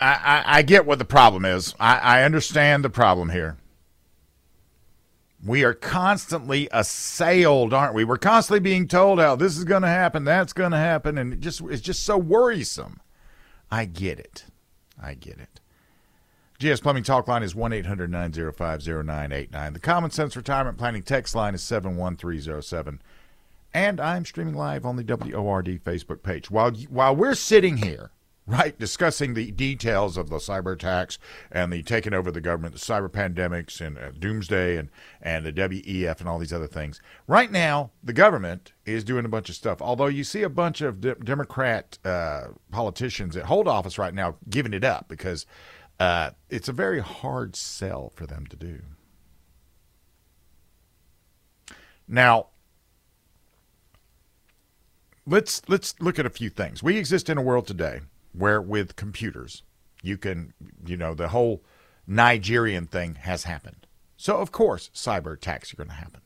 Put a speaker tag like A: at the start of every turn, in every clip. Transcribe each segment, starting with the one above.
A: I, I, get what the problem is. I, I understand the problem here. We are constantly assailed, aren't we? We're constantly being told how this is going to happen, that's going to happen, and it just it's just so worrisome. I get it. I get it. GS Plumbing Talk line is 1 800 905 0989. The Common Sense Retirement Planning text line is 71307. And I'm streaming live on the WORD Facebook page. While, while we're sitting here, right, discussing the details of the cyber attacks and the taking over the government, the cyber pandemics and uh, doomsday and, and the WEF and all these other things. Right now, the government is doing a bunch of stuff. Although you see a bunch of de- Democrat uh, politicians that hold office right now giving it up because uh, it's a very hard sell for them to do. Now, let's let's look at a few things. We exist in a world today where with computers, you can, you know, the whole Nigerian thing has happened. So of course, cyber attacks are going to happen.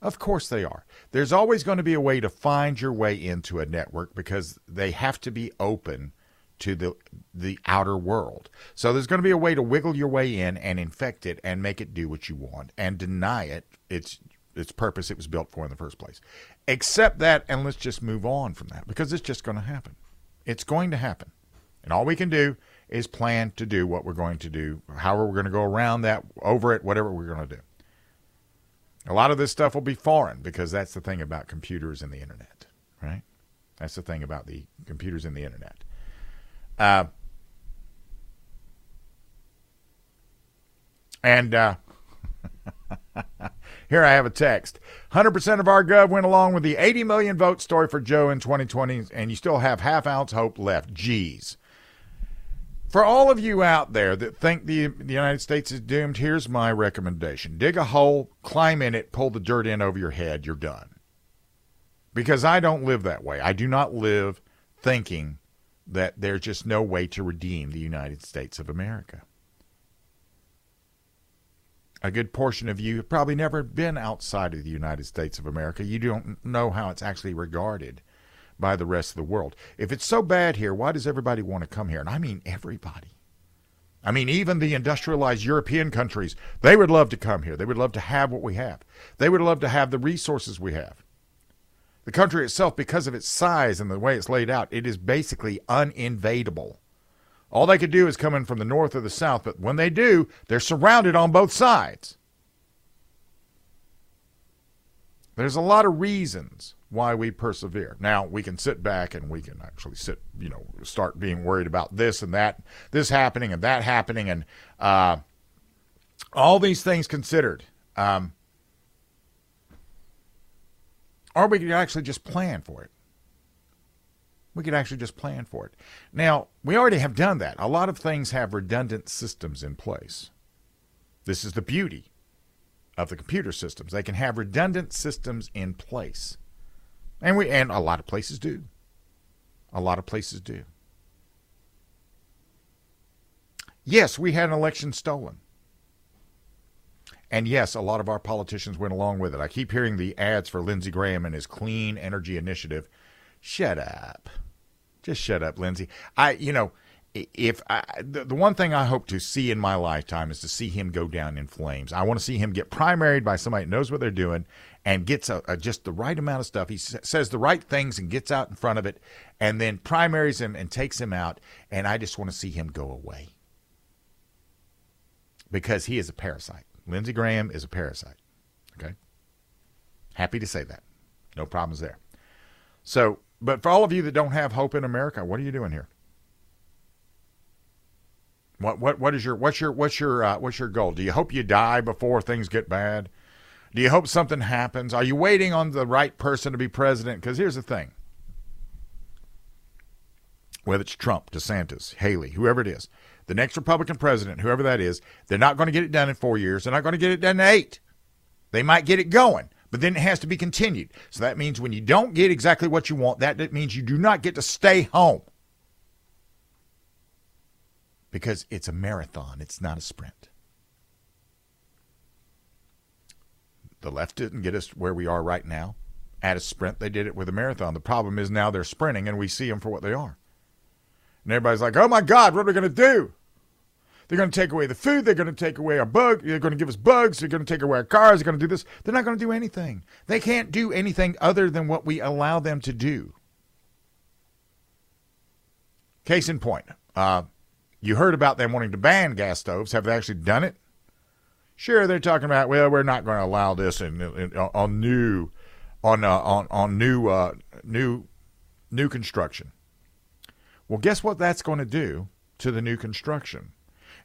A: Of course they are. There's always going to be a way to find your way into a network because they have to be open to the the outer world. So there's going to be a way to wiggle your way in and infect it and make it do what you want and deny it its its purpose it was built for in the first place. Accept that and let's just move on from that because it's just going to happen. It's going to happen. And all we can do is plan to do what we're going to do, however we're going to go around that, over it, whatever we're going to do. A lot of this stuff will be foreign because that's the thing about computers and the internet, right? That's the thing about the computers and the internet. Uh, and uh, here I have a text. 100% of our gov went along with the 80 million vote story for Joe in 2020, and you still have half ounce hope left. Geez. For all of you out there that think the, the United States is doomed, here's my recommendation dig a hole, climb in it, pull the dirt in over your head, you're done. Because I don't live that way. I do not live thinking that there's just no way to redeem the United States of America. A good portion of you have probably never been outside of the United States of America. You don't know how it's actually regarded by the rest of the world. If it's so bad here, why does everybody want to come here? And I mean everybody. I mean, even the industrialized European countries, they would love to come here. They would love to have what we have. They would love to have the resources we have. The country itself, because of its size and the way it's laid out, it is basically uninvadable. All they could do is come in from the north or the south, but when they do, they're surrounded on both sides. There's a lot of reasons why we persevere. Now, we can sit back and we can actually sit, you know, start being worried about this and that, this happening and that happening, and uh, all these things considered. Um, or we actually just plan for it. We could actually just plan for it. Now, we already have done that. A lot of things have redundant systems in place. This is the beauty of the computer systems. They can have redundant systems in place. And we and a lot of places do. A lot of places do. Yes, we had an election stolen. And yes, a lot of our politicians went along with it. I keep hearing the ads for Lindsey Graham and his clean energy initiative. Shut up. Just shut up, Lindsey. I, you know, if I, the, the one thing I hope to see in my lifetime is to see him go down in flames. I want to see him get primaried by somebody that knows what they're doing and gets a, a, just the right amount of stuff. He s- says the right things and gets out in front of it, and then primaries him and takes him out. And I just want to see him go away because he is a parasite. Lindsey Graham is a parasite. Okay. Happy to say that. No problems there. So, but for all of you that don't have hope in America, what are you doing here? What what what is your what's your what's your uh, what's your goal? Do you hope you die before things get bad? Do you hope something happens? Are you waiting on the right person to be president? Because here's the thing: whether it's Trump, DeSantis, Haley, whoever it is, the next Republican president, whoever that is, they're not going to get it done in four years. They're not going to get it done in eight. They might get it going, but then it has to be continued. So that means when you don't get exactly what you want, that, means you do not get to stay home because it's a marathon, it's not a sprint. The left didn't get us where we are right now at a sprint. They did it with a marathon. The problem is now they're sprinting and we see them for what they are. And everybody's like, oh my God, what are we going to do? They're going to take away the food. They're going to take away our bug. They're going to give us bugs. They're going to take away our cars. They're going to do this. They're not going to do anything. They can't do anything other than what we allow them to do. Case in point, uh, you heard about them wanting to ban gas stoves. Have they actually done it? Sure, they're talking about well, we're not going to allow this in, in, on new on uh, on on new uh, new new construction. Well, guess what that's going to do to the new construction?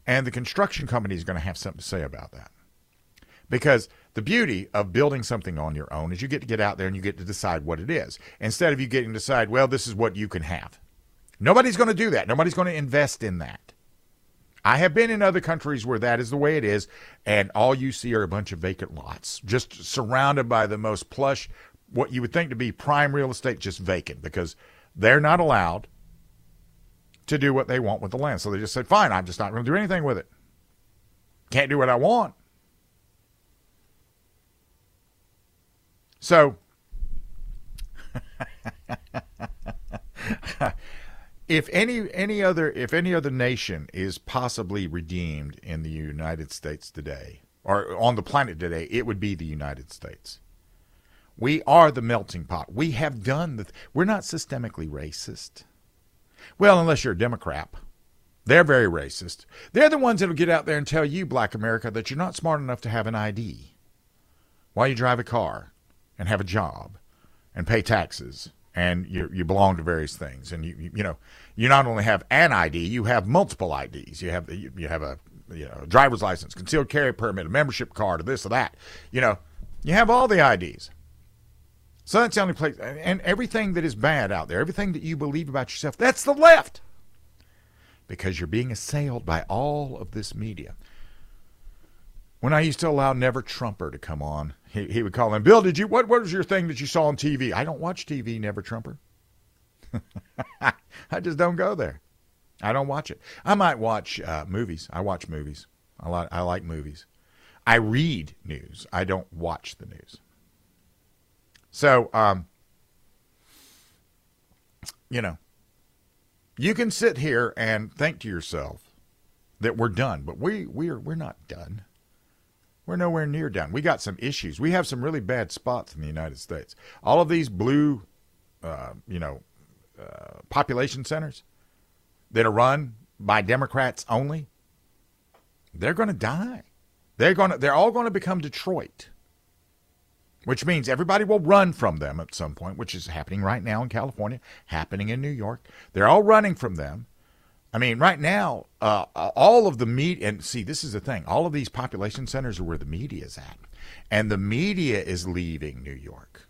A: And the construction company is going to have something to say about that. Because the beauty of building something on your own is you get to get out there and you get to decide what it is. Instead of you getting to decide, well, this is what you can have. Nobody's going to do that. Nobody's going to invest in that. I have been in other countries where that is the way it is, and all you see are a bunch of vacant lots, just surrounded by the most plush, what you would think to be prime real estate, just vacant because they're not allowed to do what they want with the land. So they just said, fine, I'm just not going to do anything with it. Can't do what I want. So, if any any other if any other nation is possibly redeemed in the United States today or on the planet today, it would be the United States. We are the melting pot. We have done the. We're not systemically racist. Well, unless you're a Democrat. They're very racist. They're the ones that'll get out there and tell you, black America, that you're not smart enough to have an ID while you drive a car and have a job and pay taxes and you, you belong to various things. And you, you, you know, you not only have an ID, you have multiple IDs. You have, you, you have a, you know, a driver's license, concealed carry permit, a membership card, or this or that. You know, you have all the IDs. So that's the only place. And everything that is bad out there, everything that you believe about yourself, that's the left. Because you're being assailed by all of this media. When I used to allow Never Trumper to come on, he, he would call in, Bill, did you, what, what was your thing that you saw on TV? I don't watch TV, Never Trumper. I just don't go there. I don't watch it. I might watch uh, movies. I watch movies. I like, I like movies. I read news. I don't watch the news. So, um, you know, you can sit here and think to yourself that we're done, but we we're we're not done. We're nowhere near done. We got some issues. We have some really bad spots in the United States. All of these blue, uh, you know, uh, population centers that are run by Democrats only, they're going to die. They're going to. They're all going to become Detroit which means everybody will run from them at some point, which is happening right now in California, happening in New York. They're all running from them. I mean, right now, uh, all of the media, and see, this is the thing all of these population centers are where the media is at. And the media is leaving New York.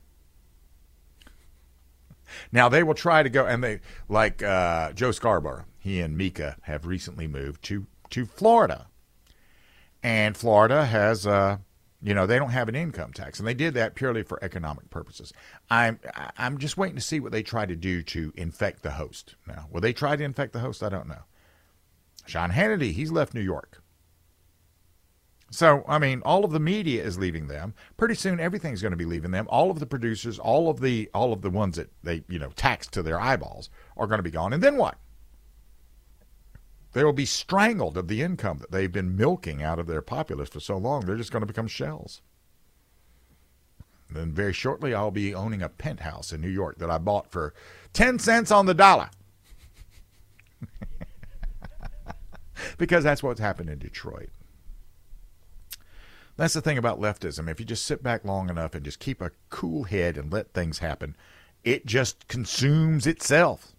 A: Now, they will try to go, and they, like uh, Joe Scarborough, he and Mika have recently moved to, to Florida. And Florida has. Uh, you know, they don't have an income tax, and they did that purely for economic purposes. I'm I'm just waiting to see what they try to do to infect the host. Now, will they try to infect the host? I don't know. Sean Hannity, he's left New York. So, I mean, all of the media is leaving them. Pretty soon, everything's going to be leaving them. All of the producers, all of the all of the ones that they you know tax to their eyeballs are going to be gone. And then what? They will be strangled of the income that they've been milking out of their populace for so long. They're just going to become shells. And then very shortly, I'll be owning a penthouse in New York that I bought for 10 cents on the dollar. because that's what's happened in Detroit. That's the thing about leftism. If you just sit back long enough and just keep a cool head and let things happen, it just consumes itself.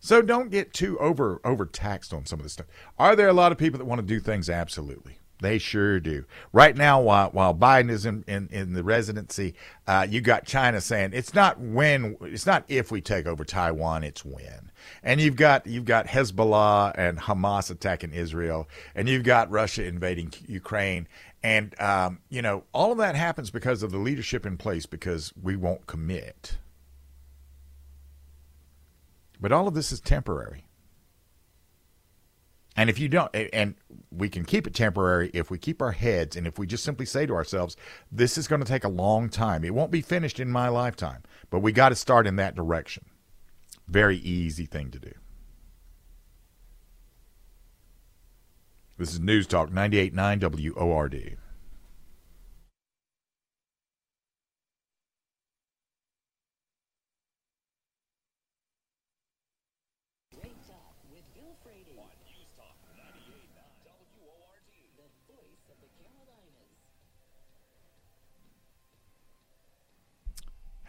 A: So don't get too over overtaxed on some of this stuff. Are there a lot of people that want to do things? Absolutely. They sure do. Right now, while while Biden is in, in, in the residency, uh, you got China saying it's not when, it's not if we take over Taiwan, it's when. And you've got you've got Hezbollah and Hamas attacking Israel, and you've got Russia invading Ukraine, and um, you know all of that happens because of the leadership in place because we won't commit. But all of this is temporary. And if you don't, and we can keep it temporary if we keep our heads and if we just simply say to ourselves, this is going to take a long time. It won't be finished in my lifetime, but we got to start in that direction. Very easy thing to do. This is News Talk 98.9 WORD.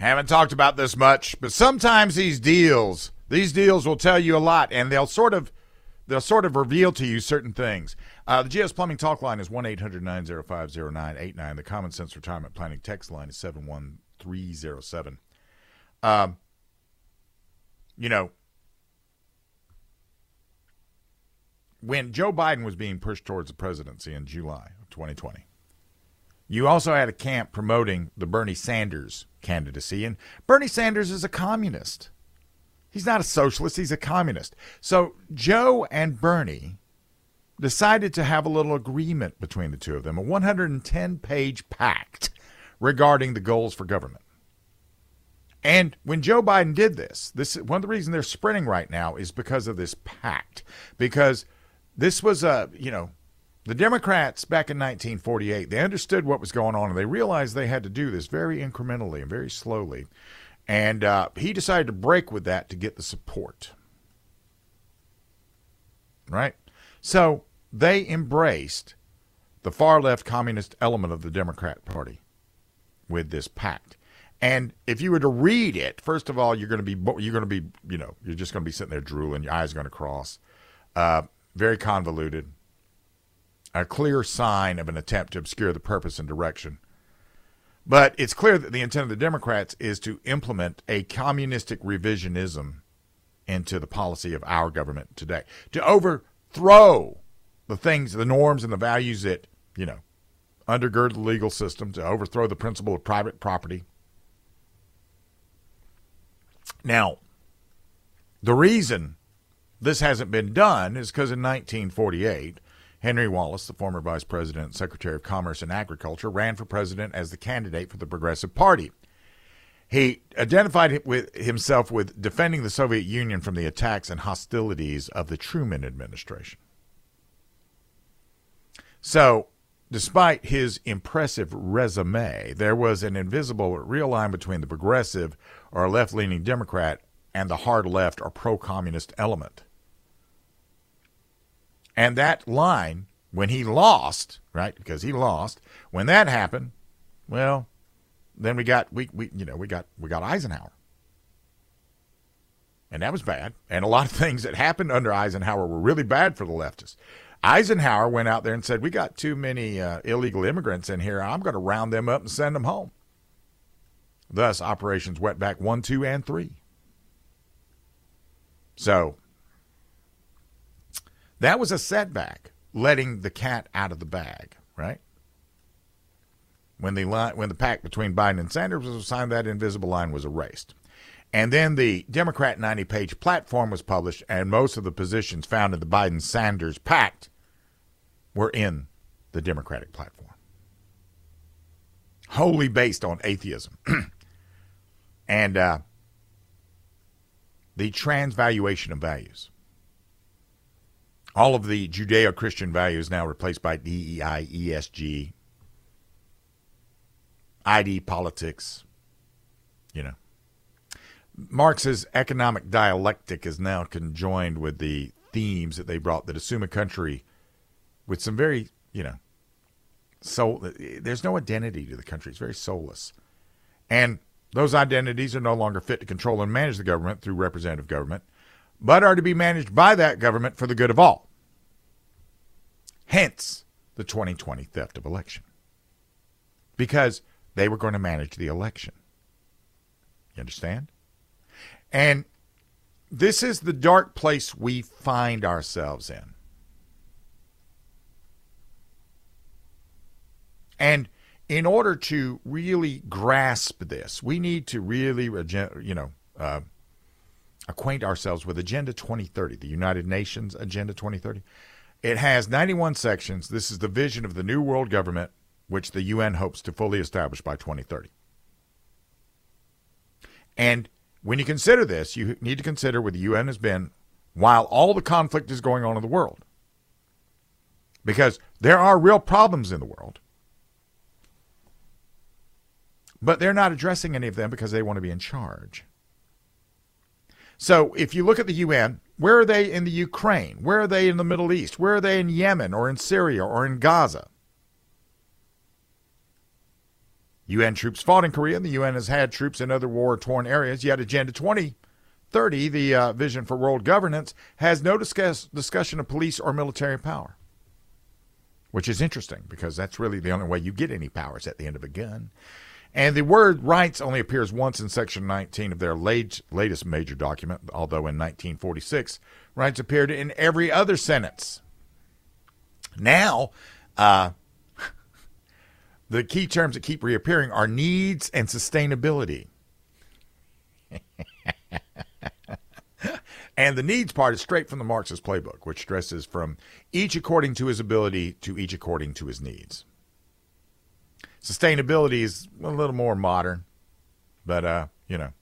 A: Haven't talked about this much, but sometimes these deals, these deals will tell you a lot, and they'll sort of, they'll sort of reveal to you certain things. Uh, the GS Plumbing talk line is one 905 The Common Sense Retirement Planning text line is seven one three zero seven. Um, you know, when Joe Biden was being pushed towards the presidency in July of 2020, you also had a camp promoting the Bernie Sanders candidacy, and Bernie Sanders is a communist. He's not a socialist, he's a communist. So Joe and Bernie decided to have a little agreement between the two of them, a 110 page pact regarding the goals for government. And when Joe Biden did this, this one of the reasons they're sprinting right now is because of this pact. Because this was a, you know, the Democrats back in 1948, they understood what was going on and they realized they had to do this very incrementally and very slowly. And uh, he decided to break with that to get the support. Right? So they embraced the far left communist element of the Democrat Party with this pact. And if you were to read it, first of all, you're going to be you're going to be you know you're just going to be sitting there drooling, your eyes are going to cross. Uh, very convoluted a clear sign of an attempt to obscure the purpose and direction. But it's clear that the intent of the Democrats is to implement a communistic revisionism into the policy of our government today, to overthrow the things, the norms, and the values that, you know, undergird the legal system, to overthrow the principle of private property. Now, the reason this hasn't been done is because in 1948, Henry Wallace, the former Vice President and Secretary of Commerce and Agriculture, ran for president as the candidate for the Progressive Party. He identified with himself with defending the Soviet Union from the attacks and hostilities of the Truman administration. So, despite his impressive resume, there was an invisible real line between the progressive or left leaning Democrat and the hard left or pro communist element. And that line, when he lost, right, because he lost, when that happened, well, then we got we, we you know we got we got Eisenhower, and that was bad. And a lot of things that happened under Eisenhower were really bad for the leftists. Eisenhower went out there and said, "We got too many uh, illegal immigrants in here. I'm going to round them up and send them home." Thus, operations Wetback one, two, and three. So that was a setback, letting the cat out of the bag, right? When the line, when the pact between Biden and Sanders was signed, that invisible line was erased. And then the Democrat 90 page platform was published, and most of the positions found in the Biden Sanders pact were in the Democratic platform, wholly based on atheism. and uh, the transvaluation of values. All of the Judeo Christian values now replaced by DEI, ESG, ID politics. You know. Marx's economic dialectic is now conjoined with the themes that they brought that assume a country with some very, you know, soul. There's no identity to the country. It's very soulless. And those identities are no longer fit to control and manage the government through representative government but are to be managed by that government for the good of all. Hence the 2020 theft of election. Because they were going to manage the election. You understand? And this is the dark place we find ourselves in. And in order to really grasp this, we need to really, you know, uh, acquaint ourselves with Agenda 2030, the United Nations Agenda 2030. It has 91 sections. This is the vision of the new world government, which the UN hopes to fully establish by 2030. And when you consider this, you need to consider where the UN has been while all the conflict is going on in the world. Because there are real problems in the world. But they're not addressing any of them because they want to be in charge. So if you look at the UN, where are they in the Ukraine? Where are they in the Middle East? Where are they in Yemen or in Syria or in Gaza? UN troops fought in Korea. The UN has had troops in other war torn areas, yet Agenda 2030, the uh, vision for world governance, has no discuss, discussion of police or military power, which is interesting because that's really the only way you get any powers at the end of a gun. And the word rights only appears once in Section 19 of their late, latest major document, although in 1946, rights appeared in every other sentence. Now, uh, the key terms that keep reappearing are needs and sustainability. and the needs part is straight from the Marxist playbook, which stresses from each according to his ability to each according to his needs. Sustainability is a little more modern, but uh, you know.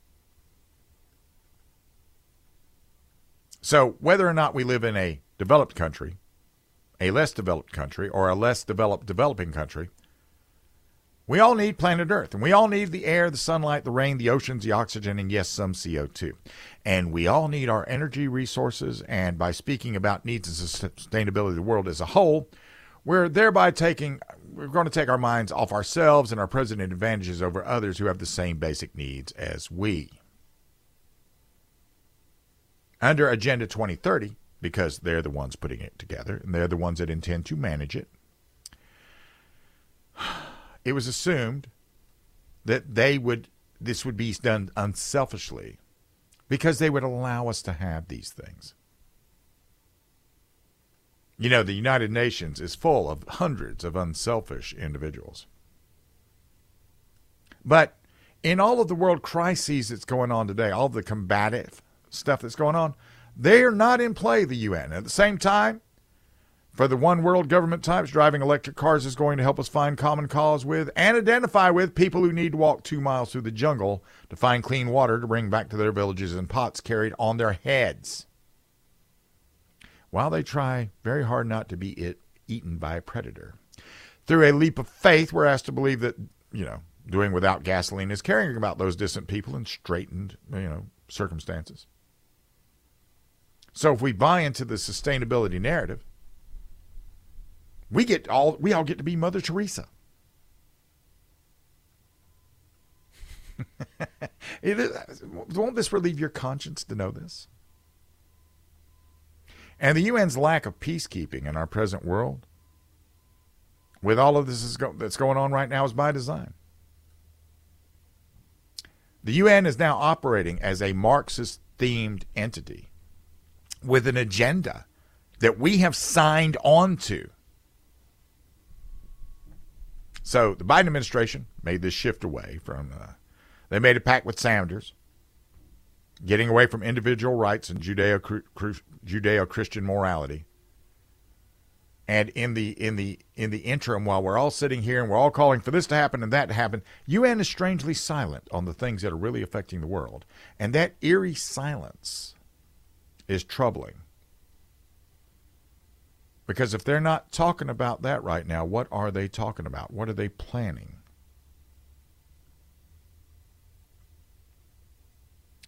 A: So whether or not we live in a developed country, a less developed country, or a less developed developing country, we all need planet Earth, and we all need the air, the sunlight, the rain, the oceans, the oxygen, and yes, some CO2. And we all need our energy resources. And by speaking about needs and sustainability of the world as a whole, we're thereby taking we're going to take our minds off ourselves and our present advantages over others who have the same basic needs as we. Under Agenda 2030, because they're the ones putting it together and they're the ones that intend to manage it, it was assumed that they would this would be done unselfishly because they would allow us to have these things. You know, the United Nations is full of hundreds of unselfish individuals. But in all of the world crises that's going on today, all the combative stuff that's going on, they are not in play, the UN. At the same time, for the one world government types, driving electric cars is going to help us find common cause with and identify with people who need to walk two miles through the jungle to find clean water to bring back to their villages in pots carried on their heads while they try very hard not to be it, eaten by a predator. Through a leap of faith, we're asked to believe that, you know, doing without gasoline is caring about those distant people in straightened, you know, circumstances. So if we buy into the sustainability narrative, we get all we all get to be Mother Teresa. won't this relieve your conscience to know this? And the UN's lack of peacekeeping in our present world, with all of this that's going on right now, is by design. The UN is now operating as a Marxist themed entity with an agenda that we have signed on to. So the Biden administration made this shift away from, uh, they made a pact with Sanders getting away from individual rights and Judeo Judeo Christian morality. And in the in the in the interim, while we're all sitting here and we're all calling for this to happen and that to happen, UN is strangely silent on the things that are really affecting the world. And that eerie silence is troubling. Because if they're not talking about that right now, what are they talking about? What are they planning?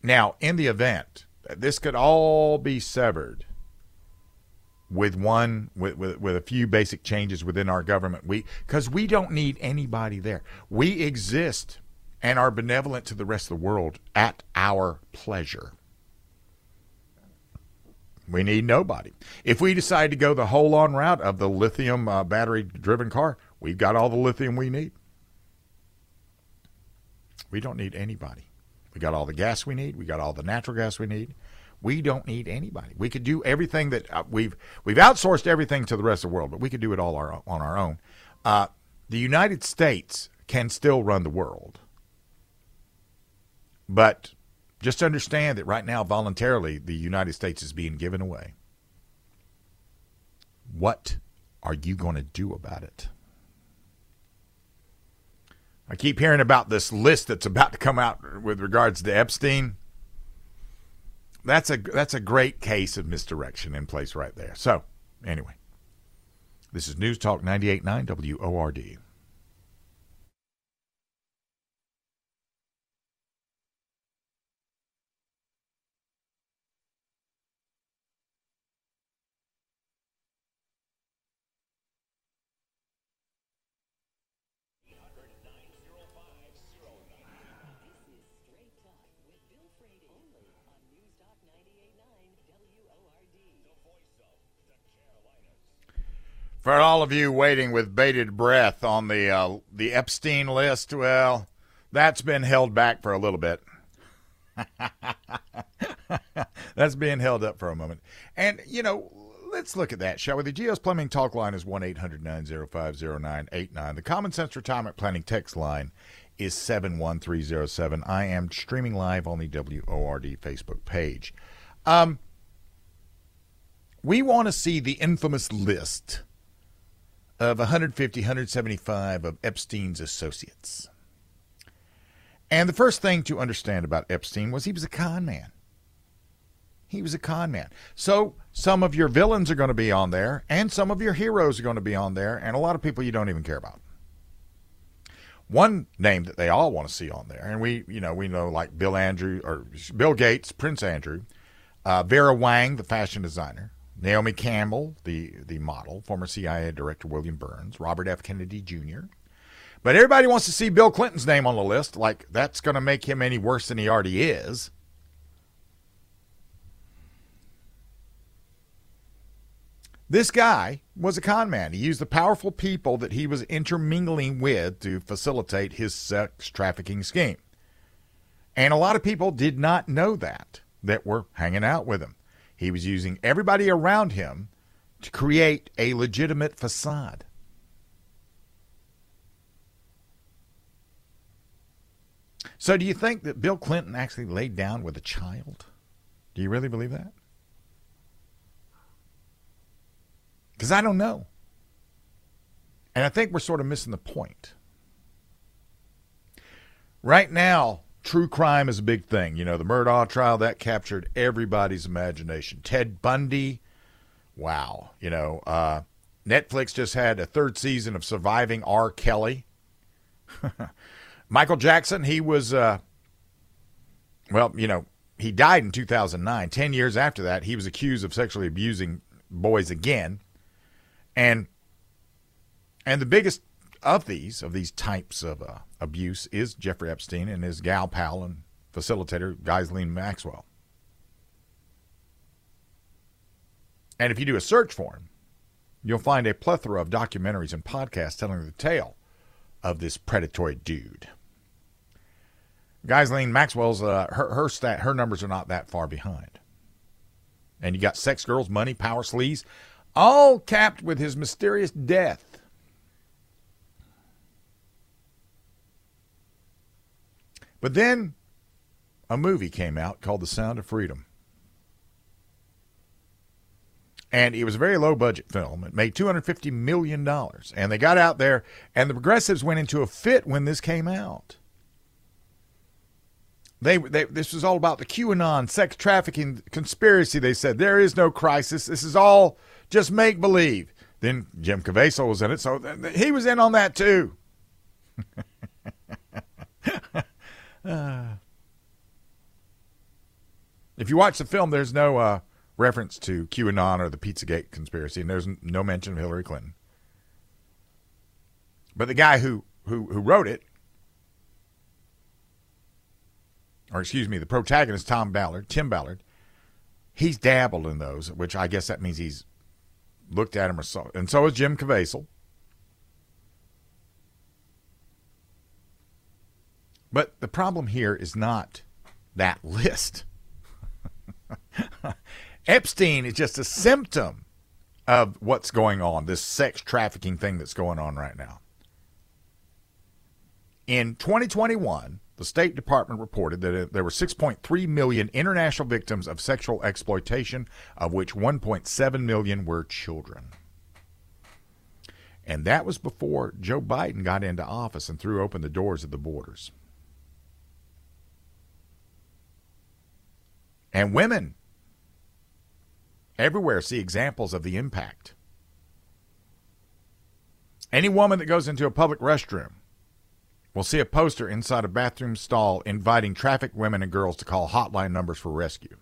A: Now, in the event that this could all be severed with one with, with, with a few basic changes within our government, we because we don't need anybody there. We exist and are benevolent to the rest of the world at our pleasure. We need nobody. If we decide to go the whole on route of the lithium uh, battery driven car, we've got all the lithium we need. We don't need anybody. We got all the gas we need. We got all the natural gas we need. We don't need anybody. We could do everything that uh, we've we've outsourced everything to the rest of the world, but we could do it all our, on our own. Uh, the United States can still run the world, but just understand that right now, voluntarily, the United States is being given away. What are you going to do about it? I keep hearing about this list that's about to come out with regards to Epstein. that's a that's a great case of misdirection in place right there. So, anyway, this is News Talk 98.9 WORD. For all of you waiting with bated breath on the uh, the Epstein list, well, that's been held back for a little bit. that's being held up for a moment. And, you know, let's look at that, shall we? The GS Plumbing Talk line is 1 800 905 0989. The Common Sense Retirement Planning text line is 71307. I am streaming live on the WORD Facebook page. Um, we want to see the infamous list of 150, 175 of Epstein's associates. And the first thing to understand about Epstein was he was a con man. He was a con man. So some of your villains are going to be on there, and some of your heroes are going to be on there, and a lot of people you don't even care about. One name that they all want to see on there, and we, you know, we know like Bill Andrew or Bill Gates, Prince Andrew, uh, Vera Wang, the fashion designer, Naomi Campbell, the, the model, former CIA Director William Burns, Robert F. Kennedy Jr. But everybody wants to see Bill Clinton's name on the list, like that's going to make him any worse than he already is. This guy was a con man. He used the powerful people that he was intermingling with to facilitate his sex trafficking scheme. And a lot of people did not know that, that were hanging out with him. He was using everybody around him to create a legitimate facade. So, do you think that Bill Clinton actually laid down with a child? Do you really believe that? Because I don't know. And I think we're sort of missing the point. Right now, true crime is a big thing. You know, the Murdaugh trial that captured everybody's imagination. Ted Bundy, wow. You know, uh, Netflix just had a third season of Surviving R. Kelly. Michael Jackson, he was, uh, well, you know, he died in 2009. Ten years after that, he was accused of sexually abusing boys again, and and the biggest of these of these types of uh, abuse is Jeffrey Epstein and his gal pal and facilitator Ghislaine Maxwell. And if you do a search for him, you'll find a plethora of documentaries and podcasts telling the tale of this predatory dude. Ghislaine Maxwell's uh, her her stat her numbers are not that far behind. And you got sex girls, money, power, sleaze, all capped with his mysterious death But then a movie came out called The Sound of Freedom. And it was a very low budget film. It made $250 million. And they got out there, and the progressives went into a fit when this came out. They, they, this was all about the QAnon sex trafficking conspiracy. They said there is no crisis. This is all just make believe. Then Jim Caviezel was in it, so he was in on that too. If you watch the film, there's no uh, reference to QAnon or the Pizzagate conspiracy, and there's no mention of Hillary Clinton. But the guy who, who, who wrote it, or excuse me, the protagonist, Tom Ballard, Tim Ballard, he's dabbled in those, which I guess that means he's looked at him or. And so is Jim Caviezel. But the problem here is not that list. Epstein is just a symptom of what's going on, this sex trafficking thing that's going on right now. In 2021, the State Department reported that uh, there were 6.3 million international victims of sexual exploitation, of which 1.7 million were children. And that was before Joe Biden got into office and threw open the doors of the borders. And women everywhere see examples of the impact. Any woman that goes into a public restroom will see a poster inside a bathroom stall inviting trafficked women and girls to call hotline numbers for rescue.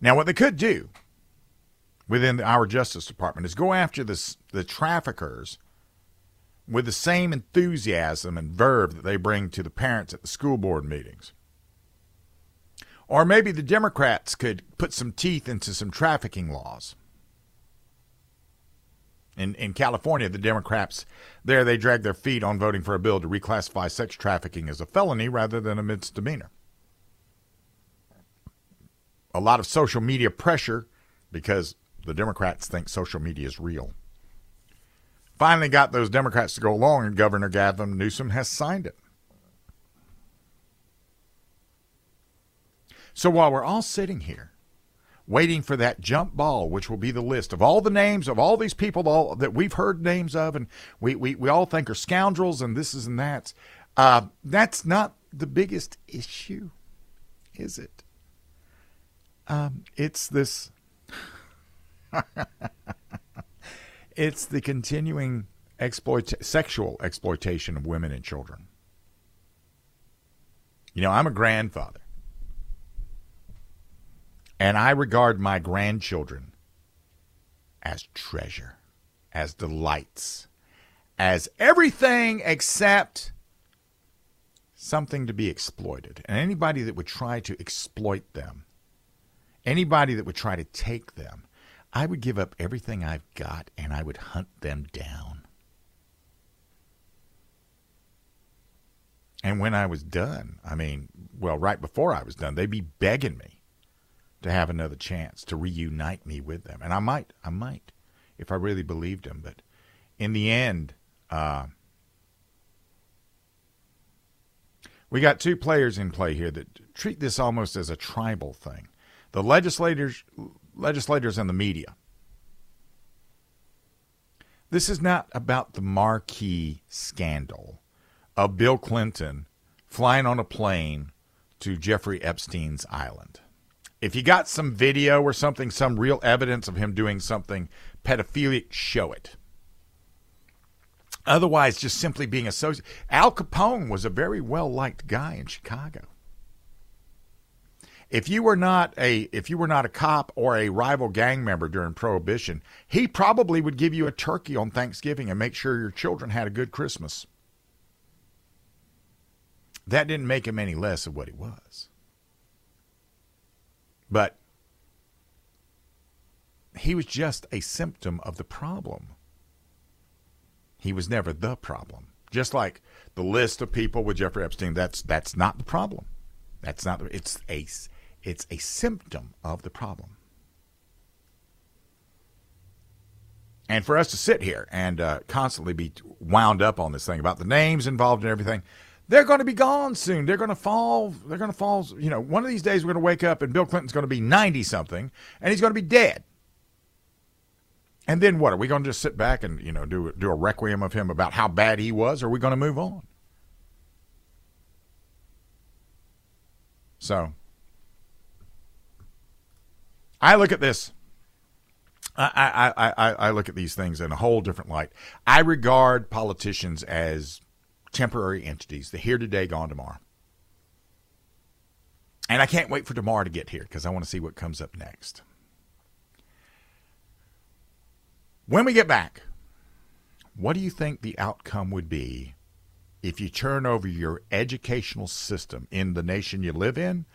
A: Now, what they could do within our Justice Department is go after this, the traffickers with the same enthusiasm and verve that they bring to the parents at the school board meetings. Or maybe the Democrats could put some teeth into some trafficking laws. In, in California, the Democrats there they drag their feet on voting for a bill to reclassify sex trafficking as a felony rather than a misdemeanor. A lot of social media pressure because the Democrats think social media is real. Finally got those Democrats to go along, and Governor Gavin Newsom has signed it. So while we're all sitting here waiting for that jump ball, which will be the list of all the names of all these people all, that we've heard names of and we, we, we all think are scoundrels and this is and that, uh, that's not the biggest issue, is it? Um, it's this. it's the continuing exploit sexual exploitation of women and children. You know, I'm a grandfather. And I regard my grandchildren as treasure, as delights, as everything except something to be exploited. And anybody that would try to exploit them, anybody that would try to take them, I would give up everything I've got and I would hunt them down. And when I was done, I mean, well, right before I was done, they'd be begging me to have another chance to reunite me with them. And I might, I might, if I really believed them. But in the end, uh, we got two players in play here that treat this almost as a tribal thing. The legislators, legislators and the media. This is not about the marquee scandal of Bill Clinton flying on a plane to Jeffrey Epstein's island. If you got some video or something, some real evidence of him doing something pedophilic, show it. Otherwise, just simply being associated. Al Capone was a very well liked guy in Chicago. If you were not a if you were not a cop or a rival gang member during Prohibition, he probably would give you a turkey on Thanksgiving and make sure your children had a good Christmas. That didn't make him any less of what he was. But he was just a symptom of the problem. He was never the problem. Just like the list of people with Jeffrey Epstein, that's that's not the problem. That's not it's a it's a symptom of the problem. And for us to sit here and uh, constantly be wound up on this thing about the names involved and everything, they're going to be gone soon. They're going to fall. They're going to fall. You know, one of these days we're going to wake up and Bill Clinton's going to be 90 something and he's going to be dead. And then what? Are we going to just sit back and, you know, do, do a requiem of him about how bad he was? Or are we going to move on? So, I look at this. I, I, I, I look at these things in a whole different light. I regard politicians as temporary entities. They're here today, gone tomorrow. And I can't wait for tomorrow to get here because I want to see what comes up next. When we get back, what do you think the outcome would be if you turn over your educational system in the nation you live in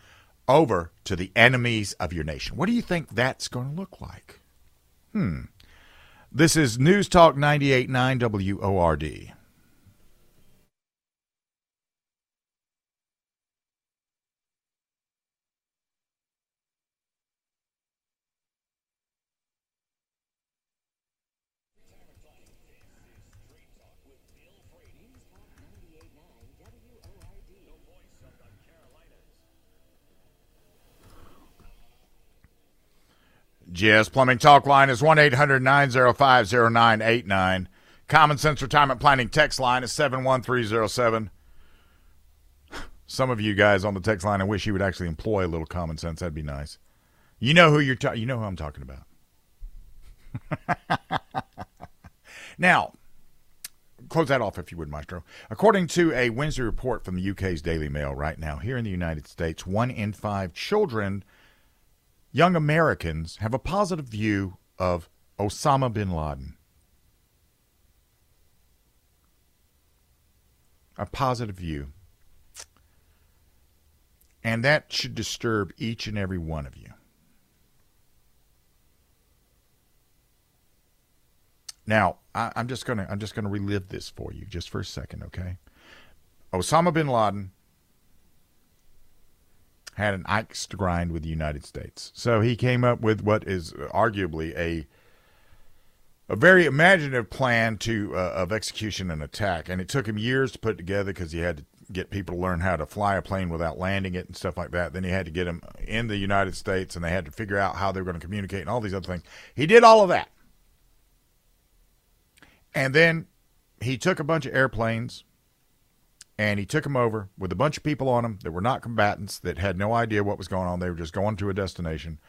A: over to the enemies of your nation? What do you think that's going to look like? Hmm. This is News Talk 98.9 WORD. GS Plumbing Talk line is 1 800 905 0989. Common Sense Retirement Planning text line is 71307. Some of you guys on the text line, I wish you would actually employ a little common sense. That'd be nice. You know who you're. Ta- you know who I'm talking about. now, close that off if you would, Maestro. According to a Wednesday report from the UK's Daily Mail, right now here in the United States, one in five children, young Americans, have a positive view of Osama bin Laden. A positive view. And that should disturb each and every one of you. Now, I, am just gonna I'm just gonna relive this for you just for a second, okay? Osama bin Laden had an axe to grind with the United States, so he came up with what is arguably a a very imaginative plan to uh, of execution and attack, and it took him years to put together because he had to get people to learn how to fly a plane without landing it and stuff like that. Then he had to get them in the United States, and they had to figure out how they were going to communicate and all these other things. He did all of that. And then he took a bunch of airplanes and he took them over with a bunch of people on them that were not combatants that had no idea what was going on. They were just going to a destination.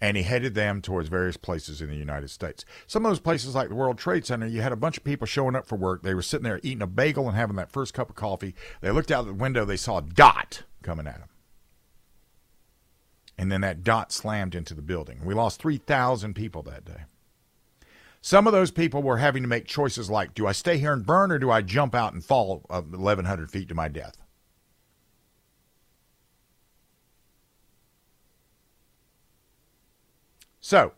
A: And he headed them towards various places in the United States. Some of those places, like the World Trade Center, you had a bunch of people showing up for work. They were sitting there eating a bagel and having that first cup of coffee. They looked out the window, they saw a dot coming at them. And then that dot slammed into the building. We lost 3,000 people that day. Some of those people were having to make choices like do I stay here and burn or do I jump out and fall 1,100 feet to my death? So,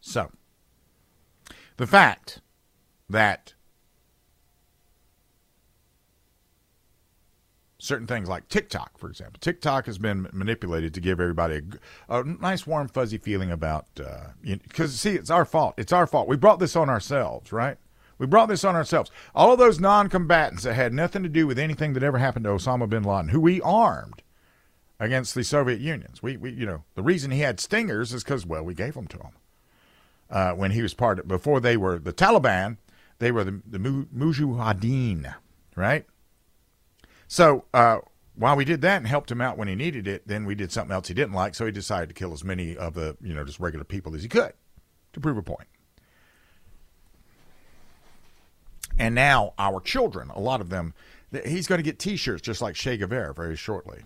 A: so, the fact that certain things like TikTok, for example. TikTok has been manipulated to give everybody a, a nice, warm, fuzzy feeling about, because uh, see, it's our fault. It's our fault. We brought this on ourselves, right? We brought this on ourselves. All of those non combatants that had nothing to do with anything that ever happened to Osama bin Laden, who we armed against the Soviet Unions. We, we you know, the reason he had stingers is because, well, we gave them to him. Uh, when he was part of, before they were the Taliban, they were the, the Mujahideen, right? So uh, while we did that and helped him out when he needed it, then we did something else he didn't like. So he decided to kill as many of the, you know, just regular people as he could to prove a point. And now our children, a lot of them, he's going to get T-shirts just like Che Guevara very shortly.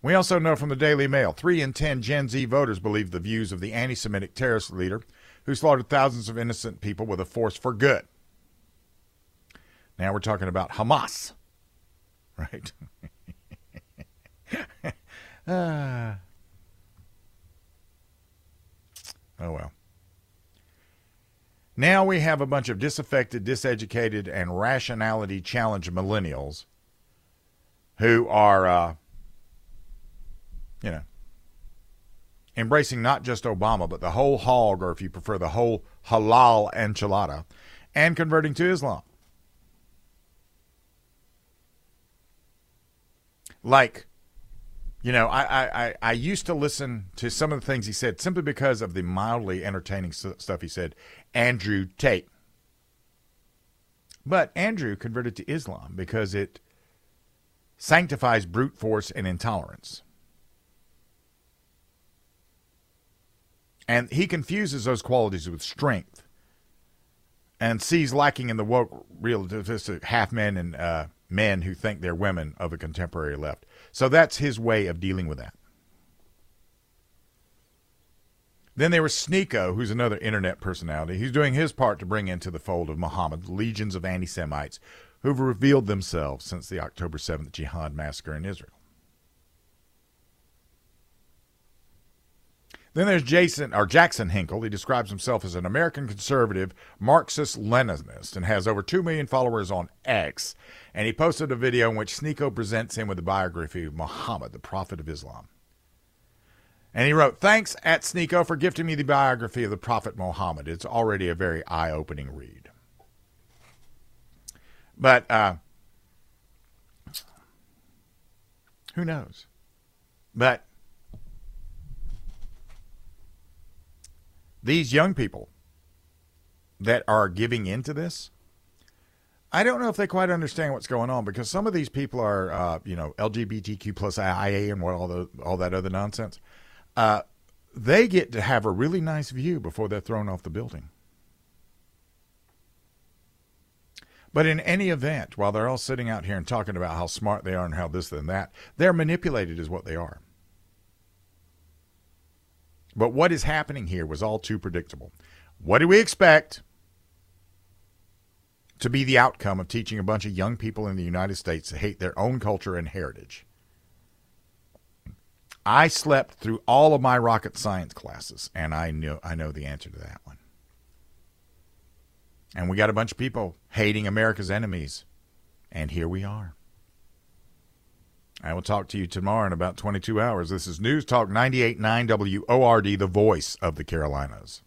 A: We also know from the Daily Mail, three in ten Gen Z voters believe the views of the anti-Semitic terrorist leader who slaughtered thousands of innocent people with a force for good. Now we're talking about Hamas, right? uh, oh, well. Now we have a bunch of disaffected, diseducated, and rationality challenged millennials who are, uh, you know, embracing not just Obama, but the whole hog, or if you prefer, the whole halal enchilada, and converting to Islam. Like you know I, I i used to listen to some of the things he said simply because of the mildly entertaining stuff he said. Andrew tate. But andrew converted to islam because it sanctifies brute force and intolerance. And he confuses those qualities with strength and sees lacking in the woke realistic half men and uh, men who think they're women of the contemporary left. So that's his way of dealing with that. Then there was Sneako, who's another internet personality. He's doing his part to bring into the fold of Muhammad legions of anti Semites who've revealed themselves since the October 7th jihad massacre in Israel. Then there's Jason or Jackson Hinkle. He describes himself as an American conservative, Marxist Leninist, and has over two million followers on X. And he posted a video in which Sneako presents him with a biography of Muhammad, the Prophet of Islam. And he wrote, Thanks at Sneako for gifting me the biography of the Prophet Muhammad. It's already a very eye opening read. But uh, who knows? But these young people that are giving into this, I don't know if they quite understand what's going on because some of these people are, uh, you know, LGBTQ plus IA and what all the all that other nonsense. Uh, they get to have a really nice view before they're thrown off the building. But in any event, while they're all sitting out here and talking about how smart they are and how this and that, they're manipulated, is what they are. But what is happening here was all too predictable. What do we expect to be the outcome of teaching a bunch of young people in the United States to hate their own culture and heritage? I slept through all of my rocket science classes, and I know I know the answer to that one. And we got a bunch of people hating America's enemies, and here we are. I will talk to you tomorrow in about 22 hours. This is News Talk 98.9 WORD, the voice of the Carolinas.